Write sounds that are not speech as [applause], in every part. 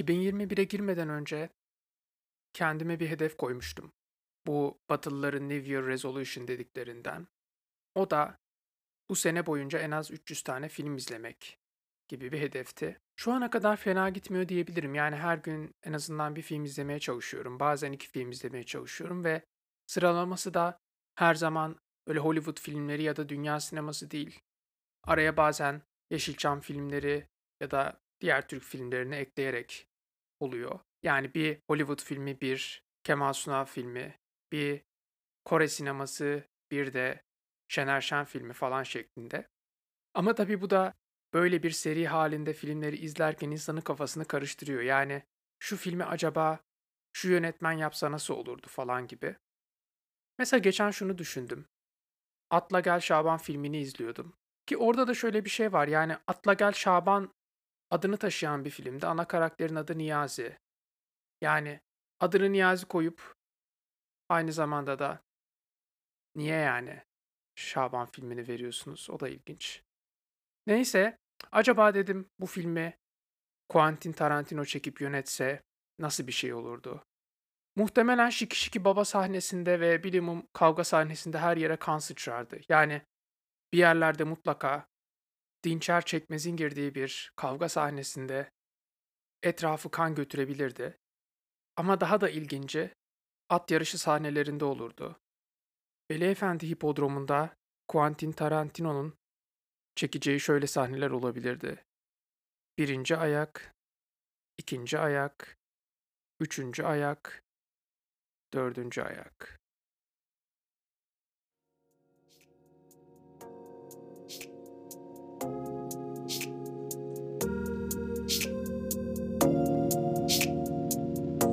2021'e girmeden önce kendime bir hedef koymuştum. Bu Batılıların New Year Resolution dediklerinden. O da bu sene boyunca en az 300 tane film izlemek gibi bir hedefti. Şu ana kadar fena gitmiyor diyebilirim. Yani her gün en azından bir film izlemeye çalışıyorum. Bazen iki film izlemeye çalışıyorum ve sıralaması da her zaman öyle Hollywood filmleri ya da dünya sineması değil. Araya bazen Yeşilçam filmleri ya da diğer Türk filmlerini ekleyerek oluyor. Yani bir Hollywood filmi, bir Kemal Sunal filmi, bir Kore sineması, bir de Şener Şen filmi falan şeklinde. Ama tabii bu da böyle bir seri halinde filmleri izlerken insanın kafasını karıştırıyor. Yani şu filmi acaba şu yönetmen yapsa nasıl olurdu falan gibi. Mesela geçen şunu düşündüm. Atla Gel Şaban filmini izliyordum. Ki orada da şöyle bir şey var. Yani Atla Gel Şaban adını taşıyan bir filmde ana karakterin adı Niyazi. Yani adını Niyazi koyup aynı zamanda da niye yani Şaban filmini veriyorsunuz? O da ilginç. Neyse, acaba dedim bu filmi Quentin Tarantino çekip yönetse nasıl bir şey olurdu? Muhtemelen Şiki Şiki Baba sahnesinde ve bilimum kavga sahnesinde her yere kan sıçrardı. Yani bir yerlerde mutlaka Dinçer Çekmez'in girdiği bir kavga sahnesinde etrafı kan götürebilirdi. Ama daha da ilginci at yarışı sahnelerinde olurdu. Veli Efendi Hipodromu'nda Quentin Tarantino'nun çekeceği şöyle sahneler olabilirdi. Birinci ayak, ikinci ayak, üçüncü ayak, dördüncü ayak.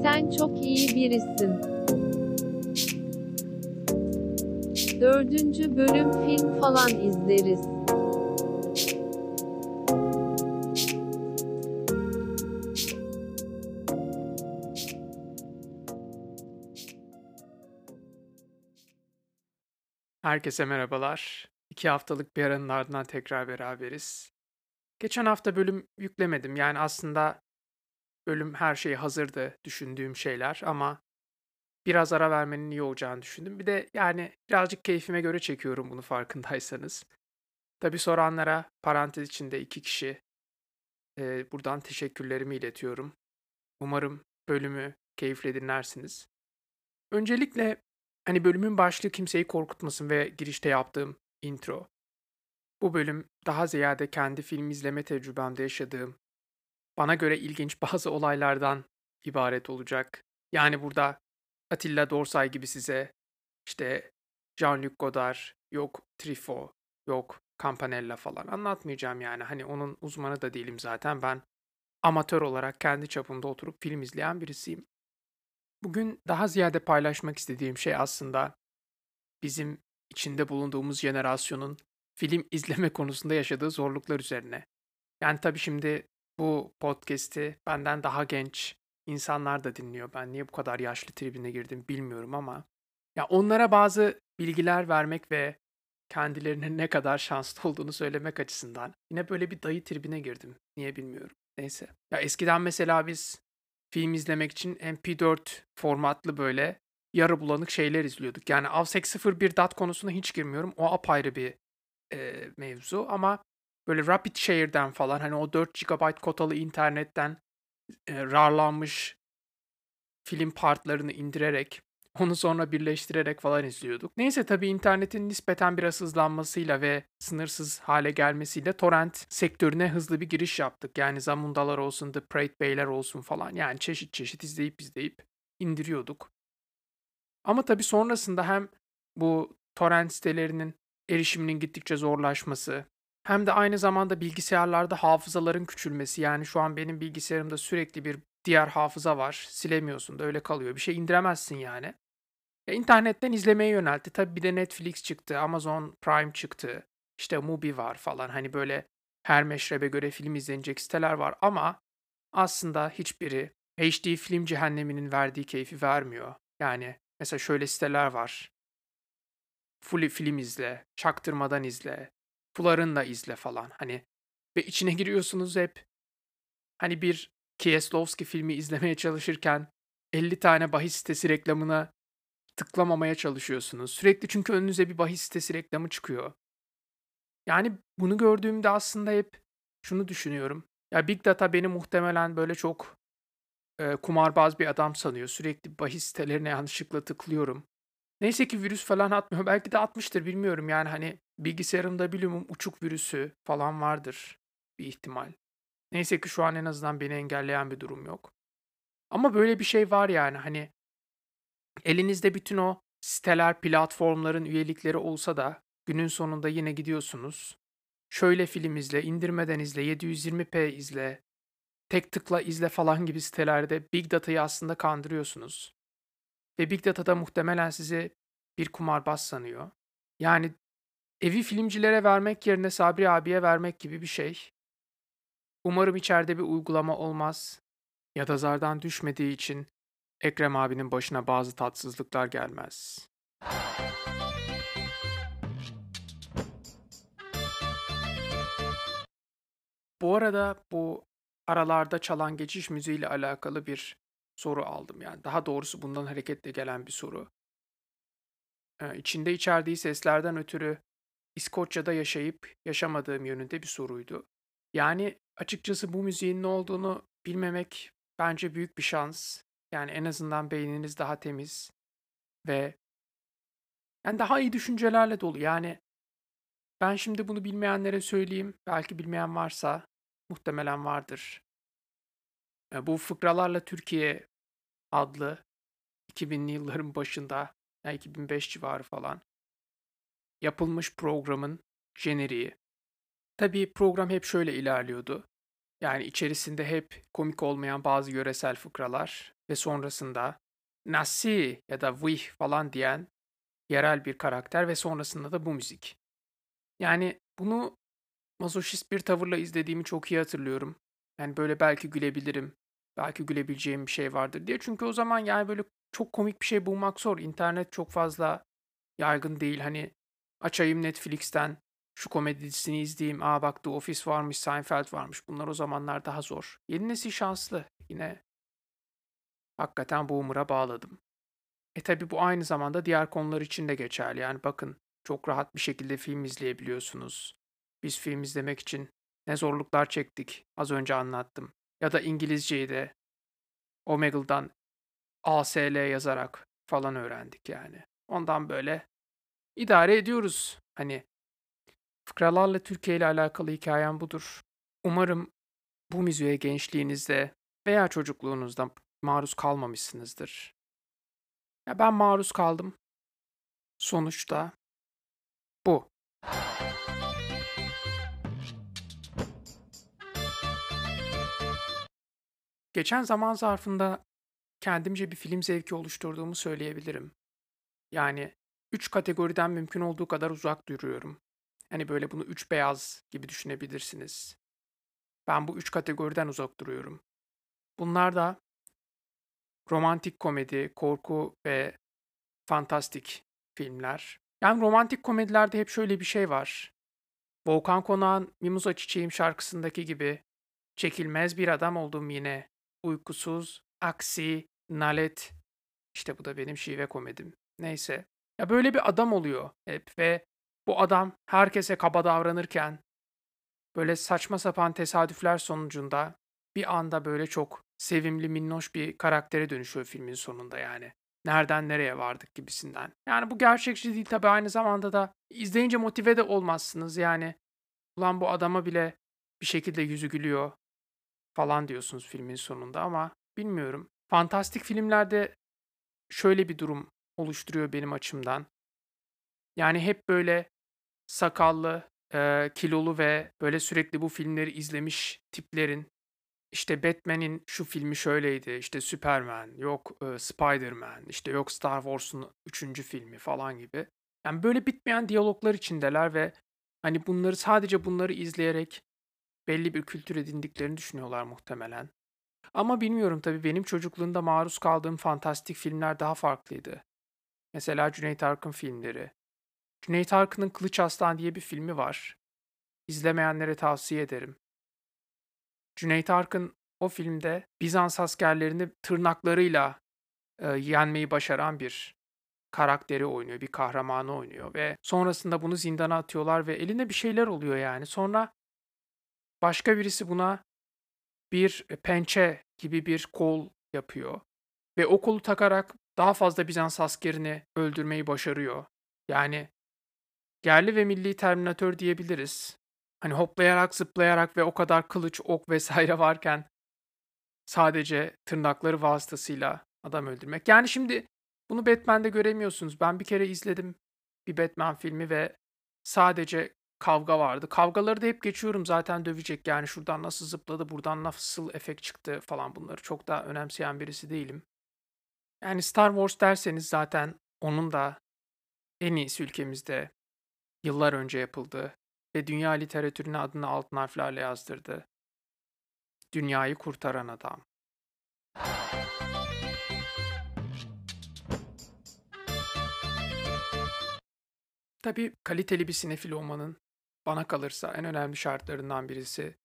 Sen çok iyi birisin. Dördüncü bölüm film falan izleriz. Herkese merhabalar. İki haftalık bir aranın ardından tekrar beraberiz. Geçen hafta bölüm yüklemedim. Yani aslında bölüm her şey hazırdı düşündüğüm şeyler ama biraz ara vermenin iyi olacağını düşündüm. Bir de yani birazcık keyfime göre çekiyorum bunu farkındaysanız. Tabii soranlara parantez içinde iki kişi e, buradan teşekkürlerimi iletiyorum. Umarım bölümü keyifle dinlersiniz. Öncelikle hani bölümün başlığı kimseyi korkutmasın ve girişte yaptığım intro. Bu bölüm daha ziyade kendi film izleme tecrübemde yaşadığım bana göre ilginç [laughs] bazı olaylardan ibaret olacak. Yani burada Attila Dorsay gibi size işte Jean-Luc Godard, yok Truffaut, yok Campanella falan anlatmayacağım yani. Hani onun uzmanı da değilim zaten. Ben amatör olarak kendi çapımda oturup film izleyen birisiyim. Bugün daha ziyade paylaşmak istediğim şey aslında bizim içinde bulunduğumuz jenerasyonun film izleme konusunda yaşadığı zorluklar üzerine. Yani tabii şimdi bu podcast'i benden daha genç insanlar da dinliyor. Ben niye bu kadar yaşlı tribine girdim bilmiyorum ama ya onlara bazı bilgiler vermek ve kendilerinin ne kadar şanslı olduğunu söylemek açısından yine böyle bir dayı tribine girdim. Niye bilmiyorum. Neyse. Ya eskiden mesela biz film izlemek için MP4 formatlı böyle yarı bulanık şeyler izliyorduk. Yani Avsek 01 DAT konusuna hiç girmiyorum. O apayrı bir e, mevzu ama böyle Rapid Share'den falan hani o 4 GB kotalı internetten e, RAR'lanmış film partlarını indirerek [laughs] onu sonra birleştirerek falan izliyorduk. Neyse tabii internetin nispeten biraz hızlanmasıyla ve sınırsız hale gelmesiyle torrent sektörüne hızlı bir giriş yaptık. Yani Zamundalar olsun, The Pirate Bay'ler olsun falan. Yani çeşit çeşit izleyip izleyip indiriyorduk. Ama tabii sonrasında hem bu torrent sitelerinin erişiminin gittikçe zorlaşması, hem de aynı zamanda bilgisayarlarda hafızaların küçülmesi. Yani şu an benim bilgisayarımda sürekli bir diğer hafıza var. Silemiyorsun da öyle kalıyor. Bir şey indiremezsin yani. E, internetten izlemeye yöneltti. Tabii bir de Netflix çıktı, Amazon Prime çıktı. İşte Mubi var falan. Hani böyle her meşrebe göre film izlenecek siteler var ama aslında hiçbiri HD film cehenneminin verdiği keyfi vermiyor. Yani mesela şöyle siteler var. Full film izle, çaktırmadan izle, Fular'ın da izle falan. Hani ve içine giriyorsunuz hep hani bir Kieslowski filmi izlemeye çalışırken 50 tane bahis sitesi reklamına tıklamamaya çalışıyorsunuz. Sürekli çünkü önünüze bir bahis sitesi reklamı çıkıyor. Yani bunu gördüğümde aslında hep şunu düşünüyorum. Ya Big Data beni muhtemelen böyle çok e, kumarbaz bir adam sanıyor. Sürekli bahis sitelerine yanlışlıkla tıklıyorum. Neyse ki virüs falan atmıyor. [laughs] Belki de atmıştır bilmiyorum. Yani hani bilgisayarımda bilimum uçuk virüsü falan vardır bir ihtimal. Neyse ki şu an en azından beni engelleyen bir durum yok. Ama böyle bir şey var yani hani elinizde bütün o siteler, platformların üyelikleri olsa da günün sonunda yine gidiyorsunuz. Şöyle film izle, indirmeden izle, 720p izle, tek tıkla izle falan gibi sitelerde Big Data'yı aslında kandırıyorsunuz. Ve Big Data'da muhtemelen sizi bir kumarbaz sanıyor. Yani evi filmcilere vermek yerine Sabri abiye vermek gibi bir şey. Umarım içeride bir uygulama olmaz ya da zardan düşmediği için Ekrem abinin başına bazı tatsızlıklar gelmez. Bu arada bu aralarda çalan geçiş müziğiyle alakalı bir soru aldım. Yani daha doğrusu bundan hareketle gelen bir soru. Ee, içinde içerdiği seslerden ötürü İskoçya'da yaşayıp yaşamadığım yönünde bir soruydu. Yani açıkçası bu müziğin ne olduğunu bilmemek bence büyük bir şans. Yani en azından beyniniz daha temiz ve yani daha iyi düşüncelerle dolu. Yani ben şimdi bunu bilmeyenlere söyleyeyim. Belki bilmeyen varsa muhtemelen vardır. E, Bu Fıkralarla Türkiye adlı 2000'li yılların başında, yani 2005 civarı falan yapılmış programın jeneriği. Tabii program hep şöyle ilerliyordu. Yani içerisinde hep komik olmayan bazı yöresel fıkralar ve sonrasında Nasi ya da Vih falan diyen yerel bir karakter ve sonrasında da bu müzik. Yani bunu mazoşist bir tavırla izlediğimi çok iyi hatırlıyorum. Yani böyle belki gülebilirim, belki gülebileceğim bir şey vardır diye. Çünkü o zaman yani böyle çok komik bir şey bulmak zor. İnternet çok fazla yaygın değil. Hani açayım Netflix'ten şu komedi dizisini izleyeyim. Aa bak The Office varmış, Seinfeld varmış. Bunlar o zamanlar daha zor. Yeni nesil şanslı. Yine hakikaten boomer'a bağladım. E tabi bu aynı zamanda diğer konular için de geçerli. Yani bakın çok rahat bir şekilde film izleyebiliyorsunuz. Biz film izlemek için ne zorluklar çektik az önce anlattım. Ya da İngilizceyi de Omegle'dan ASL yazarak falan öğrendik yani. Ondan böyle idare ediyoruz. Hani fıkralarla Türkiye ile alakalı hikayem budur. Umarım bu müziğe gençliğinizde veya çocukluğunuzda maruz kalmamışsınızdır. Ya ben maruz kaldım. Sonuçta bu. Geçen zaman zarfında kendimce bir film zevki oluşturduğumu söyleyebilirim. Yani üç kategoriden mümkün olduğu kadar uzak duruyorum. Hani böyle bunu üç beyaz gibi düşünebilirsiniz. Ben bu üç kategoriden uzak duruyorum. Bunlar da romantik komedi, korku ve fantastik filmler. Yani romantik komedilerde hep şöyle bir şey var. Volkan Konak'ın Mimoza Çiçeğim şarkısındaki gibi çekilmez bir adam oldum yine. Uykusuz, aksi, nalet. İşte bu da benim şive komedim. Neyse. Ya böyle bir adam oluyor hep ve bu adam herkese kaba davranırken böyle saçma sapan tesadüfler sonucunda bir anda böyle çok sevimli, minnoş bir karaktere dönüşüyor filmin sonunda yani. Nereden nereye vardık gibisinden. Yani bu gerçekçi değil tabii aynı zamanda da izleyince motive de olmazsınız yani. Ulan bu adama bile bir şekilde yüzü gülüyor falan diyorsunuz filmin sonunda ama bilmiyorum. Fantastik filmlerde şöyle bir durum oluşturuyor benim açımdan. Yani hep böyle sakallı, eee, kilolu ve böyle sürekli bu filmleri izlemiş tiplerin işte Batman'in şu filmi şöyleydi, işte Superman, yok eee, Spider-Man, işte yok Star Wars'un 3. filmi falan gibi. Yani böyle bitmeyen diyaloglar içindeler ve hani bunları sadece bunları izleyerek belli bir kültür edindiklerini düşünüyorlar muhtemelen. Ama bilmiyorum tabii benim çocukluğumda maruz kaldığım fantastik filmler daha farklıydı. Mesela Cüneyt Arkın filmleri. Cüneyt Arkın'ın Kılıç Aslan diye bir filmi var. İzlemeyenlere tavsiye ederim. Cüneyt Arkın o filmde Bizans askerlerini tırnaklarıyla, eee, yenmeyi başaran bir karakteri oynuyor, bir kahramanı oynuyor ve sonrasında bunu zindana atıyorlar ve eline bir şeyler oluyor yani. Sonra başka birisi buna bir, pençe gibi bir kol yapıyor ve o kolu takarak daha fazla Bizans askerini öldürmeyi başarıyor. Yani yerli ve milli Terminator diyebiliriz. Hani hoplayarak, zıplayarak ve o kadar kılıç, ok [laughs] vs. varken sadece tırnakları vasıtasıyla adam öldürmek. Yani şimdi bunu Batman'de göremiyorsunuz. Ben bir kere izledim bir Batman filmi ve sadece kavga vardı. Kavgaları da hep geçiyorum zaten dövecek yani şuradan nasıl zıpladı, buradan nasıl efekt çıktı falan bunları çok da önemseyen birisi değilim. Yani Star Wars derseniz zaten onun da en iyisi ülkemizde yıllar önce yapıldı ve dünya literatürüne adını altın harflerle yazdırdı. Dünyayı kurtaran adam. Tabii kaliteli bir sinefil olmanın bana kalırsa en önemli şartlarından birisi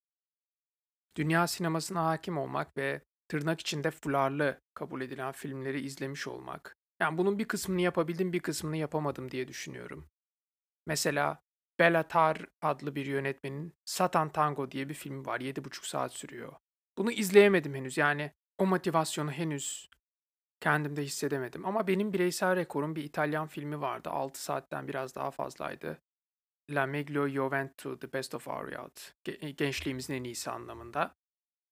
dünya sinemasına hakim olmak ve tırnak içinde fularlı kabul edilen filmleri izlemiş olmak. Yani bunun bir kısmını yapabildim, bir kısmını yapamadım diye düşünüyorum. Mesela Belatar adlı bir yönetmenin Satan Tango diye bir filmi var. 7,5 saat sürüyor. Bunu izleyemedim henüz. Yani o motivasyonu henüz kendimde hissedemedim. Ama benim bireysel rekorum bir İtalyan filmi vardı. 6 saatten biraz daha fazlaydı. La Meglio Juventus, The Best of Our Youth. Ge- gençliğimizin en iyisi anlamında.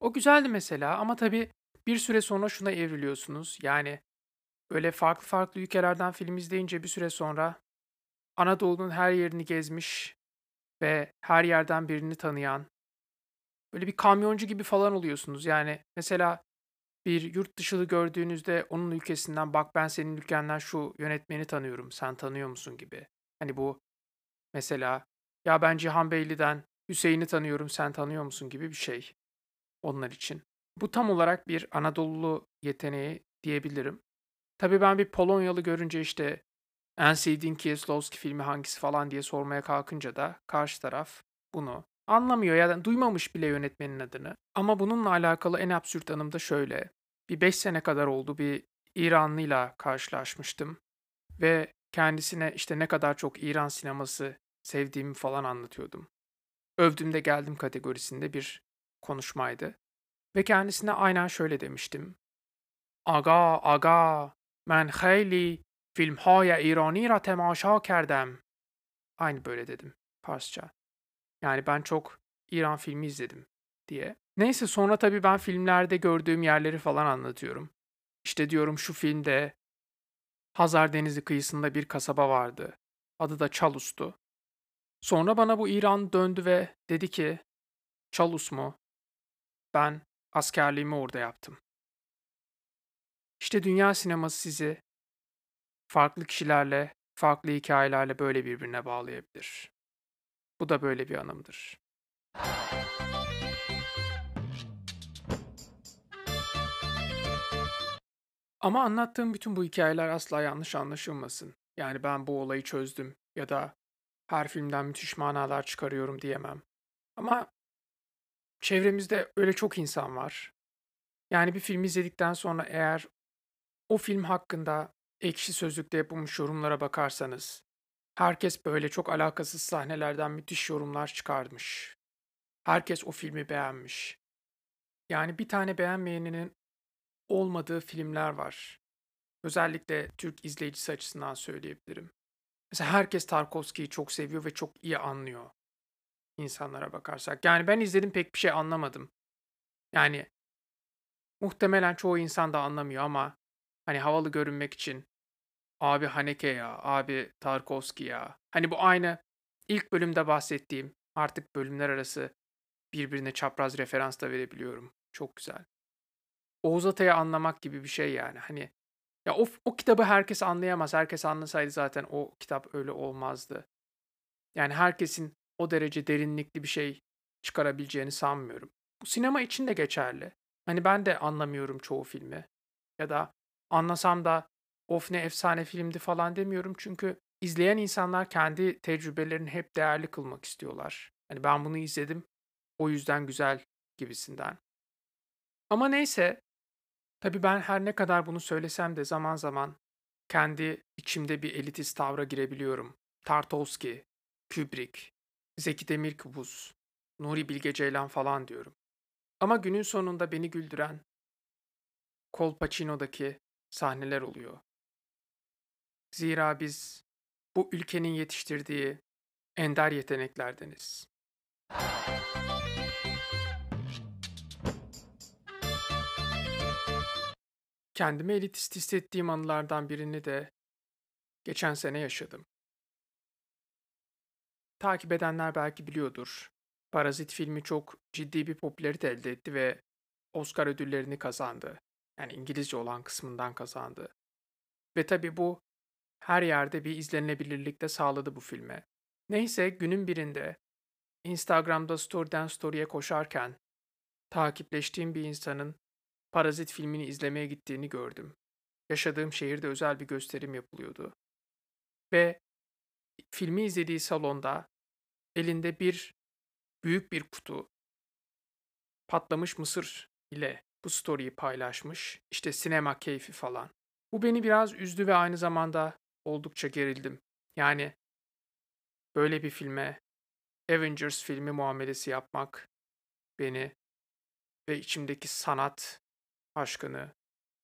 O güzeldi mesela ama tabii bir süre sonra şuna evriliyorsunuz. Yani böyle farklı farklı ülkelerden film izleyince bir süre sonra Anadolu'nun her yerini gezmiş ve her yerden birini tanıyan böyle bir kamyoncu gibi falan oluyorsunuz. Yani mesela bir yurt dışılı gördüğünüzde onun ülkesinden bak ben senin ülkenden şu yönetmeni tanıyorum sen tanıyor musun gibi. Hani bu mesela ya ben Cihan Beyli'den Hüseyin'i tanıyorum sen tanıyor musun gibi bir şey onlar için. Bu tam olarak bir Anadolu yeteneği diyebilirim. Tabii ben bir Polonyalı görünce işte en sevdiğin Kieslowski filmi hangisi falan diye sormaya kalkınca da karşı taraf bunu anlamıyor ya da duymamış bile yönetmenin adını. Ama bununla alakalı en absürt anım da şöyle. Bir 5 sene kadar oldu bir İranlıyla karşılaşmıştım ve kendisine işte ne kadar çok İran sineması sevdiğimi falan anlatıyordum. Övdüm de geldim kategorisinde bir konuşmaydı ve kendisine aynen şöyle demiştim. Aga, aga, men hayli filmhaya irani ra temaşa kerdem. Aynı böyle dedim Farsça. Yani ben çok İran filmi izledim diye. Neyse sonra tabii ben filmlerde gördüğüm yerleri falan anlatıyorum. İşte diyorum şu filmde Hazar Denizi kıyısında bir kasaba vardı. Adı da Çalus'tu. Sonra bana bu İran döndü ve dedi ki Çalus mu? Ben askerliğimi orada yaptım. İşte dünya sineması sizi farklı kişilerle, farklı hikayelerle böyle birbirine bağlayabilir. Bu da böyle bir anımdır. Ama anlattığım bütün bu hikayeler asla yanlış anlaşılmasın. Yani ben bu olayı çözdüm ya da her filmden müthiş manalar çıkarıyorum diyemem. Ama çevremizde öyle çok insan var. Yani bir film izledikten sonra eğer o film hakkında Ekşi Sözlük'te yapılmış yorumlara bakarsanız, herkes böyle çok alakasız sahnelerden müthiş yorumlar çıkarmış. Herkes o filmi beğenmiş. Yani bir tane beğenmeyeninin olmadığı filmler var. Özellikle Türk izleyicisi açısından söyleyebilirim. Mesela herkes Tarkovski'yi çok seviyor ve çok iyi anlıyor. İnsanlara bakarsak. Yani ben izledim pek bir şey anlamadım. Yani muhtemelen çoğu insan da anlamıyor ama hani havalı görünmek için abi Haneke ya, abi Tarkovski ya. Hani bu aynı ilk bölümde bahsettiğim artık bölümler arası birbirine çapraz referans da verebiliyorum. Çok güzel. Oğuz Atay'ı anlamak gibi bir şey yani. Hani ya o, o kitabı herkes anlayamaz. Herkes anlasaydı zaten o kitap öyle olmazdı. Yani herkesin o derece derinlikli bir şey çıkarabileceğini sanmıyorum. Bu sinema için de geçerli. Hani ben de anlamıyorum çoğu filmi. Ya da anlasam da of ne efsane filmdi falan demiyorum. Çünkü izleyen insanlar kendi tecrübelerini hep değerli kılmak istiyorlar. Hani ben bunu izledim. O yüzden güzel gibisinden. Ama neyse, tabii ben her ne kadar bunu söylesem de zaman zaman kendi içimde bir elitist tavra girebiliyorum. Tarkovski, Kubrick, Zeki Demirkubuz, Nuri Bilge Ceylan falan diyorum. Ama günün sonunda beni güldüren Kolpaçino'daki sahneler oluyor. Zira biz bu ülkenin yetiştirdiği ender yeteneklerdeniz. Kendimi elitist hissettiğim anılardan birini de geçen sene yaşadım. Takip edenler belki biliyordur. Parazit filmi çok ciddi bir popülarite elde etti ve Oscar ödüllerini kazandı. Yani İngilizce olan kısmından kazandı. Ve tabii bu her yerde bir izlenilebilirlik de sağladı bu filme. Neyse günün birinde Instagram'da story'den story'e koşarken takipleştiğim bir insanın Parazit filmini izlemeye gittiğini gördüm. Yaşadığım şehirde özel bir gösterim yapılıyordu. Ve filmi izlediği salonda elinde bir büyük bir kutu patlamış mısır ile bu story'yi paylaşmış. İşte sinema keyfi falan. Bu beni biraz üzdü ve aynı zamanda oldukça gerildim. Yani böyle bir filme Avengers filmi muamelesi yapmak beni ve içimdeki sanat aşkını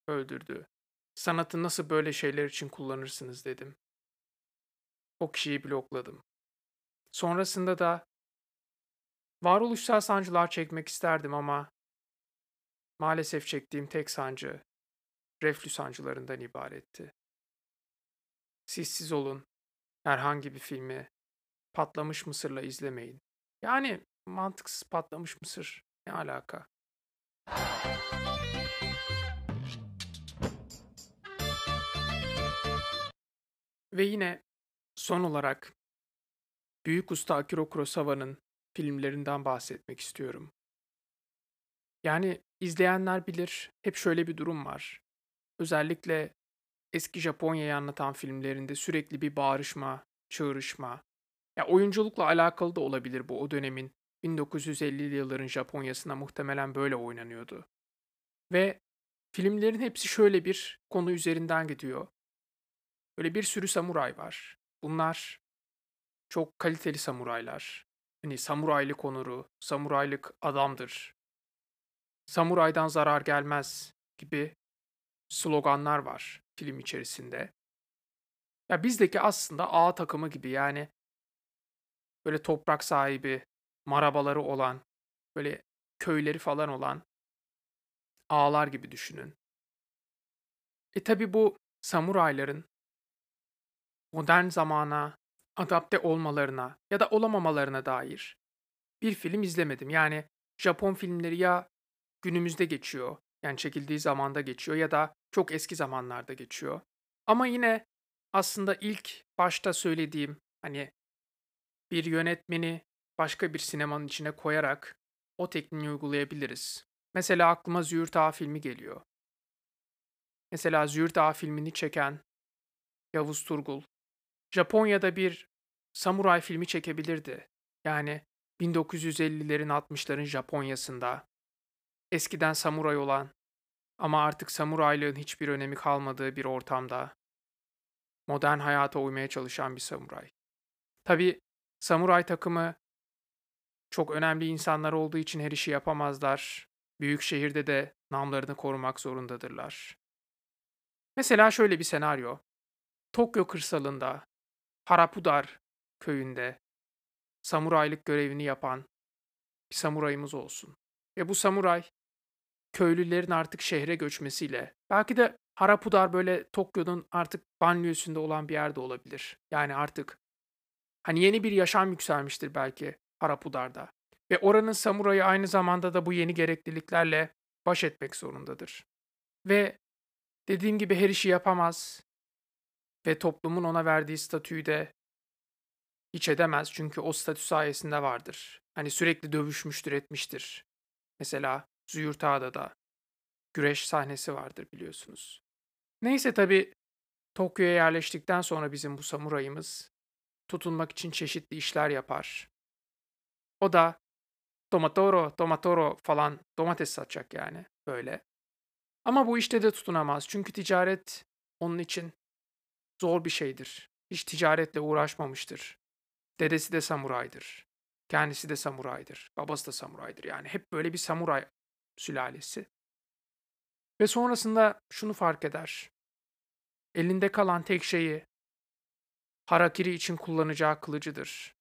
öldürdü. Sanatı nasıl böyle şeyler için kullanırsınız dedim. O kişiyi blokladım. Sonrasında da varoluşsal sancılar çekmek isterdim ama maalesef çektiğim tek sancı reflü sancılarından ibaretti. Siz olun. Herhangi bir filmi patlamış mısırla izlemeyin. Yani mantıksız patlamış mısır ne alaka? Ve yine son olarak büyük usta Akira Kurosawa'nın filmlerinden bahsetmek istiyorum. Yani izleyenler bilir, hep şöyle bir durum var. Özellikle eski Japonya'yı anlatan filmlerinde sürekli bir bağırışma, çığırışma. Ya oyunculukla alakalı da olabilir bu o dönemin 1950'li yılların Japonya'sına muhtemelen böyle oynanıyordu. Ve filmlerin hepsi şöyle bir konu üzerinden gidiyor. Böyle bir sürü samuray var. Bunlar çok kaliteli samuraylar. Hani samuraylık onuru, samuraylık adamdır. Samuraydan zarar gelmez gibi sloganlar var film içerisinde. Ya bizdeki aslında A takımı gibi yani böyle toprak sahibi, marabaları olan, böyle köyleri falan olan ağlar gibi düşünün. E tabi bu samurayların modern zamana adapte olmalarına ya da olamamalarına dair bir film izlemedim. Yani Japon filmleri ya günümüzde geçiyor, yani çekildiği zamanda geçiyor ya da çok eski zamanlarda geçiyor. Ama yine aslında ilk başta söylediğim hani bir yönetmeni başka bir sinemanın içine koyarak o tekniği uygulayabiliriz. Mesela aklıma Züğürt Ağa filmi geliyor. Mesela Züğürt Ağa filmini çeken Yavuz Turgul, Japonya'da bir samuray filmi çekebilirdi. Yani 1950'lerin 60'ların Japonya'sında eskiden samuray olan ama artık samuraylığın hiçbir önemi kalmadığı bir ortamda modern hayata uymaya çalışan bir samuray. Tabi samuray takımı çok önemli insanlar olduğu için her işi yapamazlar. Büyük şehirde de namlarını korumak zorundadırlar. Mesela şöyle bir senaryo. Tokyo kırsalında, Harapudar köyünde samuraylık görevini yapan bir samurayımız olsun. Ve bu samuray köylülerin artık şehre göçmesiyle belki de Harapudar böyle Tokyo'nun artık banliyösünde olan bir yerde olabilir. Yani artık hani yeni bir yaşam yükselmiştir belki Harapudar'da. Ve oranın samurayı aynı zamanda da bu yeni gerekliliklerle baş etmek zorundadır. Ve dediğim gibi her işi yapamaz ve toplumun ona verdiği statüyü de hiç edemez çünkü o statü sayesinde vardır. Hani sürekli dövüşmüştür, etmiştir. Mesela Züğürt Ağa'da da güreş sahnesi vardır biliyorsunuz. Neyse tabi Tokyo'ya yerleştikten sonra bizim bu samurayımız tutunmak için çeşitli işler yapar. O da tomatoro, tomatoro falan domates satacak yani. böyle. Ama bu işte de tutunamaz. Çünkü ticaret onun için zor bir şeydir. Hiç ticaretle uğraşmamıştır. Dedesi de samuraydır. Kendisi de samuraydır. Babası da samuraydır. Yani hep böyle bir samuray sülalesi. Ve sonrasında şunu fark eder. Elinde kalan tek şeyi harakiri için kullanacağı kılıcıdır.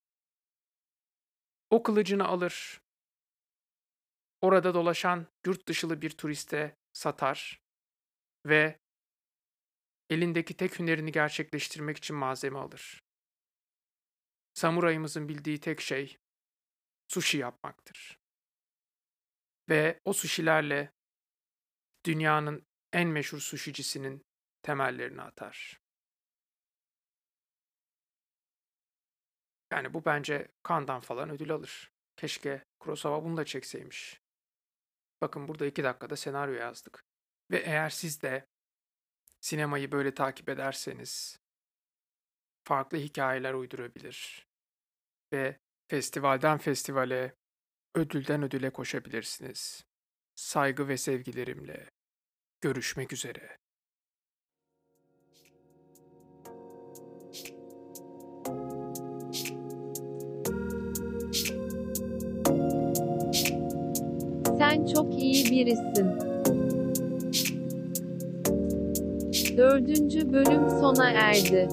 O kılıcını alır. Orada dolaşan yurt dışılı bir turiste satar ve elindeki tek hünerini gerçekleştirmek için malzeme alır. Samurayımızın bildiği tek şey sushi yapmaktır. Ve o sushilerle dünyanın en meşhur sushicisinin temellerini atar. Yani bu bence Cannes'dan falan ödül alır. Keşke Kurosawa bunu da çekseymiş. Bakın burada iki dakikada senaryo yazdık. Ve eğer siz de sinemayı böyle takip ederseniz farklı hikayeler uydurabilir ve festivalden festivale, ödülden ödüle koşabilirsiniz. Saygı ve sevgilerimle görüşmek üzere. Sen çok iyi birisin. Dördüncü bölüm sona erdi.